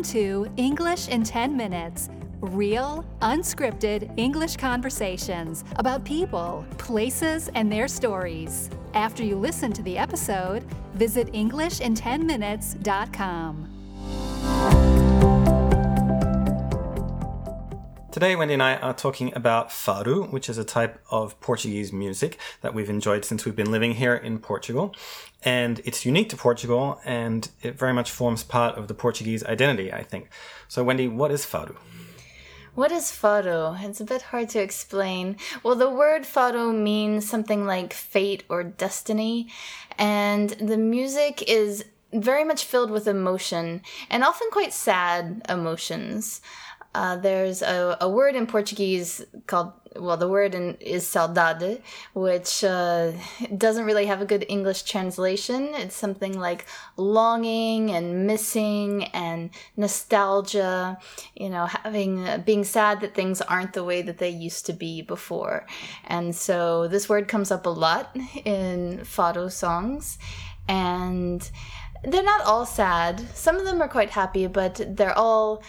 Welcome to English in 10 Minutes real, unscripted English conversations about people, places, and their stories. After you listen to the episode, visit EnglishinTenMinutes.com. Today, Wendy and I are talking about fado, which is a type of Portuguese music that we've enjoyed since we've been living here in Portugal. And it's unique to Portugal and it very much forms part of the Portuguese identity, I think. So, Wendy, what is fado? What is fado? It's a bit hard to explain. Well, the word fado means something like fate or destiny, and the music is very much filled with emotion and often quite sad emotions. Uh, there's a, a word in Portuguese called, well, the word in, is saudade, which uh, doesn't really have a good English translation. It's something like longing and missing and nostalgia, you know, having, uh, being sad that things aren't the way that they used to be before. And so this word comes up a lot in fado songs. And they're not all sad. Some of them are quite happy, but they're all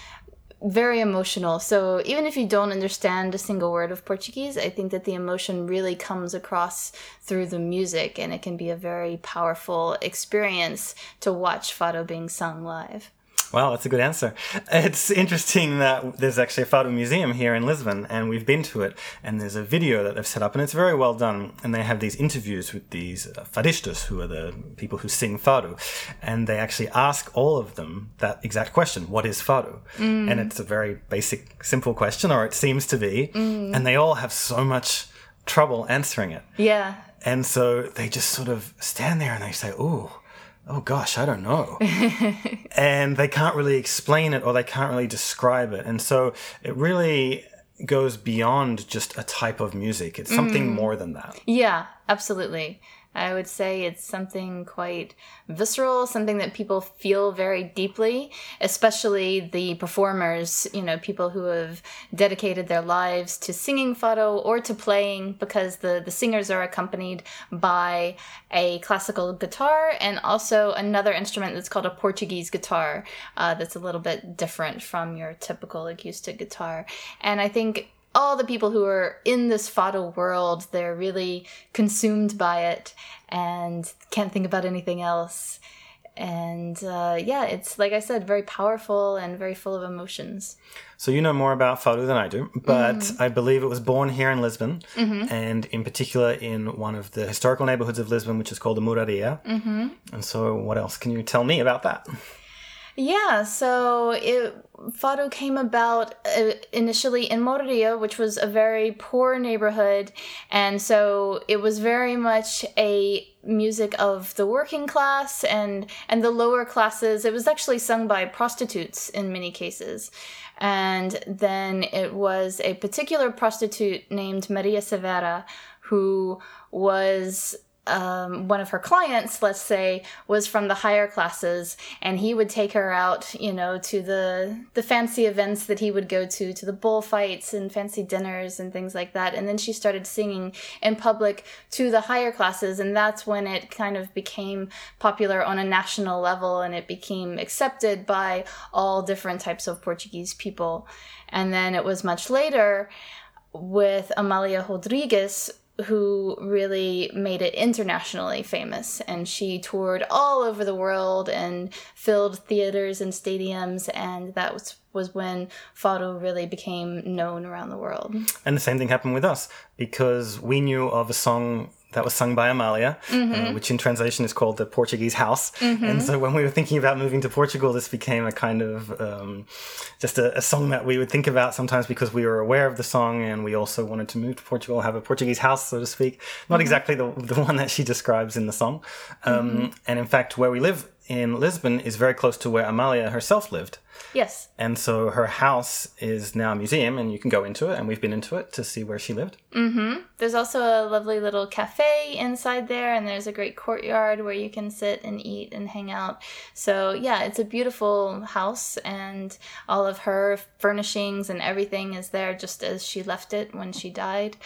very emotional. So even if you don't understand a single word of Portuguese, I think that the emotion really comes across through the music and it can be a very powerful experience to watch Fado being sung live. Wow, that's a good answer. It's interesting that there's actually a Fado museum here in Lisbon, and we've been to it, and there's a video that they've set up, and it's very well done. And they have these interviews with these uh, fadistas, who are the people who sing Fado, and they actually ask all of them that exact question What is Fado? Mm. And it's a very basic, simple question, or it seems to be, mm. and they all have so much trouble answering it. Yeah. And so they just sort of stand there and they say, Oh, oh gosh, I don't know. and they can't really explain it or they can't really describe it. And so it really goes beyond just a type of music. It's something mm. more than that. Yeah, absolutely. I would say it's something quite visceral, something that people feel very deeply, especially the performers, you know, people who have dedicated their lives to singing fado or to playing because the, the singers are accompanied by a classical guitar and also another instrument that's called a Portuguese guitar uh, that's a little bit different from your typical acoustic guitar. And I think all the people who are in this fado world, they're really consumed by it and can't think about anything else. And uh, yeah, it's like I said, very powerful and very full of emotions. So you know more about fado than I do, but mm-hmm. I believe it was born here in Lisbon, mm-hmm. and in particular in one of the historical neighborhoods of Lisbon, which is called the Mouraria. Mm-hmm. And so, what else can you tell me about that? Yeah, so it Fado came about uh, initially in Mouraria, which was a very poor neighborhood, and so it was very much a music of the working class and and the lower classes. It was actually sung by prostitutes in many cases. And then it was a particular prostitute named Maria Severa who was um, one of her clients, let's say, was from the higher classes, and he would take her out, you know, to the the fancy events that he would go to, to the bullfights and fancy dinners and things like that. And then she started singing in public to the higher classes, and that's when it kind of became popular on a national level, and it became accepted by all different types of Portuguese people. And then it was much later with Amalia Rodrigues who really made it internationally famous. And she toured all over the world and filled theaters and stadiums. And that was, was when Fado really became known around the world. And the same thing happened with us because we knew of a song that was sung by Amalia, uh, mm-hmm. uh, which in translation is called the Portuguese House. Mm-hmm. And so when we were thinking about moving to Portugal, this became a kind of um, just a, a, song that we would think about sometimes because we were aware of the song and we also wanted to move to Portugal, have a Portuguese house, so to speak. Not mm-hmm. exactly the, the one that she describes in the song. Um, mm-hmm. and in fact, where we live in Lisbon is very close to where Amalia herself lived. Yes. And so her house is now a museum, and you can go into it, and we've been into it to see where she lived. Mm-hmm. There's also a lovely little cafe inside there, and there's a great courtyard where you can sit and eat and hang out. So yeah, it's a beautiful house, and all of her furnishings and everything is there just as she left it when she died.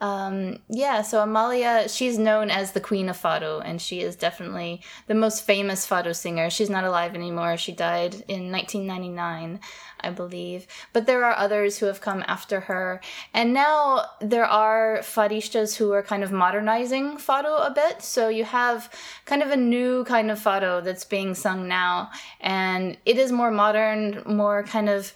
Um, yeah, so Amalia, she's known as the Queen of Fado, and she is definitely the most famous Fado singer. She's not alive anymore. She died in 1999. I believe. But there are others who have come after her. And now there are fadistas who are kind of modernizing fado a bit. So you have kind of a new kind of fado that's being sung now. And it is more modern, more kind of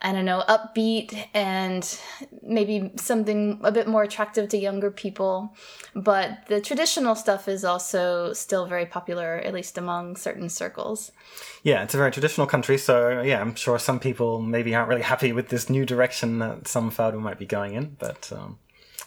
I don't know, upbeat and maybe something a bit more attractive to younger people. But the traditional stuff is also still very popular, at least among certain circles. Yeah, it's a very traditional country, so yeah, I'm sure some people maybe aren't really happy with this new direction that some fado might be going in, but um,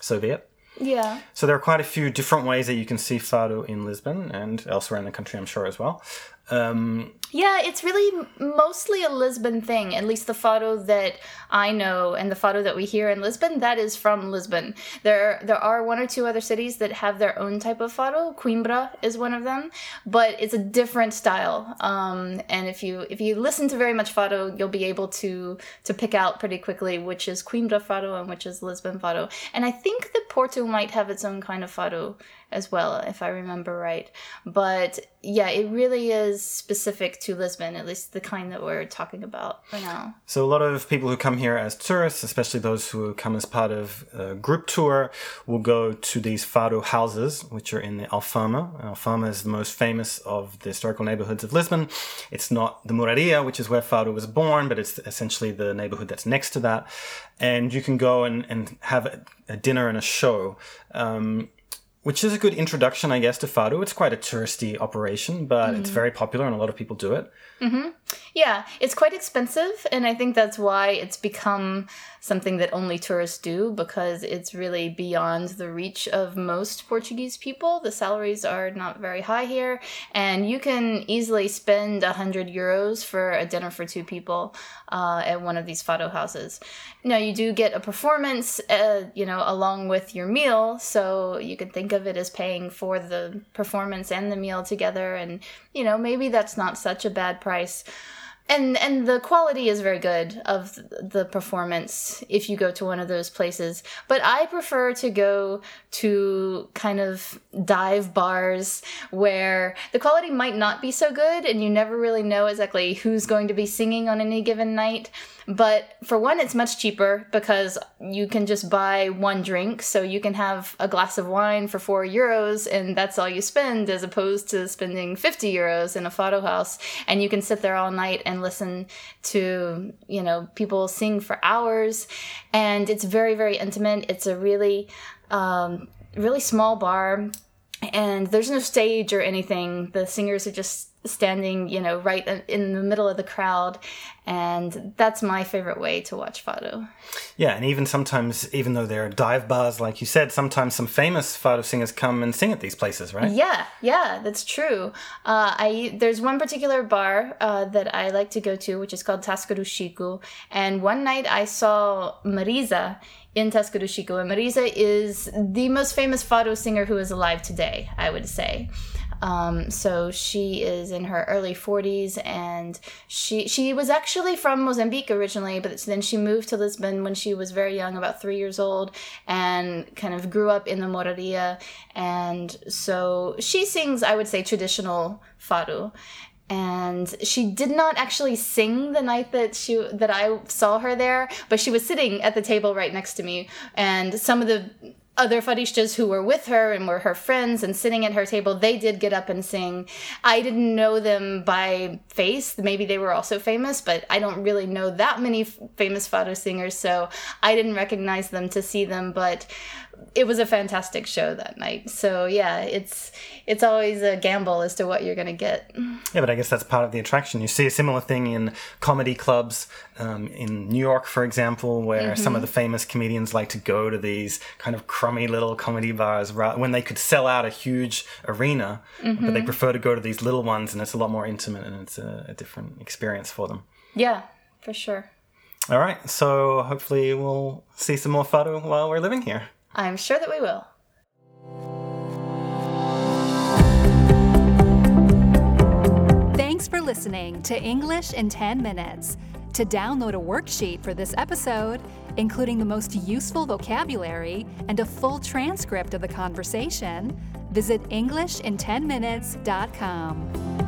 so be it. Yeah. So there are quite a few different ways that you can see fado in Lisbon and elsewhere in the country, I'm sure as well. Um, yeah, it's really mostly a Lisbon thing. At least the fado that I know and the fado that we hear in Lisbon, that is from Lisbon. There, there are one or two other cities that have their own type of fado. Coimbra is one of them, but it's a different style. Um, and if you if you listen to very much fado, you'll be able to to pick out pretty quickly which is Coimbra fado and which is Lisbon fado. And I think that Porto might have its own kind of fado as well, if I remember right. But yeah, it really is specific to Lisbon, at least the kind that we're talking about right now. So a lot of people who come here as tourists, especially those who come as part of a group tour, will go to these fado houses, which are in the Alfama. Alfama is the most famous of the historical neighborhoods of Lisbon. It's not the Mouraria, which is where fado was born, but it's essentially the neighborhood that's next to that. And you can go and, and have a, a dinner and a show. Um, which is a good introduction, I guess, to Fado. It's quite a touristy operation, but mm-hmm. it's very popular and a lot of people do it. Mm-hmm. Yeah, it's quite expensive, and I think that's why it's become something that only tourists do because it's really beyond the reach of most Portuguese people. The salaries are not very high here, and you can easily spend a hundred euros for a dinner for two people uh, at one of these Fado houses. Now you do get a performance, uh, you know, along with your meal, so you can think of it as paying for the performance and the meal together, and you know maybe that's not such a bad price and and the quality is very good of the performance if you go to one of those places. But i prefer to go to kind of dive bars where the quality might not be so good and you never really know exactly who's going to be singing on any given night. But for one it's much cheaper because you can just buy one drink. So you can have a glass of wine for 4 euros and that's all you spend as opposed to spending 50 euros in a fado house and you can sit there all night and listen to, you know, people sing for hours. And it's very, very intimate. It's a really, um, really small bar. And there's no stage or anything. The singers are just standing, you know, right in the middle of the crowd. And that's my favorite way to watch Fado. Yeah, and even sometimes, even though there are dive bars, like you said, sometimes some famous Fado singers come and sing at these places, right? Yeah, yeah, that's true. Uh, I There's one particular bar uh, that I like to go to, which is called Chico. And one night I saw Marisa in Tasca do Chico. And Marisa is the most famous Fado singer who is alive today, I would say. Um, so she is in her early 40s, and she she was actually from Mozambique originally, but then she moved to Lisbon when she was very young, about three years old, and kind of grew up in the Mouraria. And so she sings, I would say, traditional fado and she did not actually sing the night that she that I saw her there, but she was sitting at the table right next to me, and some of the other fadistas who were with her and were her friends and sitting at her table, they did get up and sing. I didn't know them by face. Maybe they were also famous, but I don't really know that many famous fado singers, so I didn't recognize them to see them. But it was a fantastic show that night. So yeah, it's it's always a gamble as to what you're going to get. Yeah, but I guess that's part of the attraction. You see a similar thing in comedy clubs um, in New York, for example, where mm-hmm. some of the famous comedians like to go to these kind of crummy little comedy bars when they could sell out a huge arena, mm-hmm. but they prefer to go to these little ones, and it's a lot more intimate and it's a, a different experience for them. Yeah, for sure. All right, so hopefully we'll see some more fado while we're living here. I'm sure that we will. Thanks for listening to English in 10 Minutes. To download a worksheet for this episode, including the most useful vocabulary and a full transcript of the conversation, visit Englishin10minutes.com.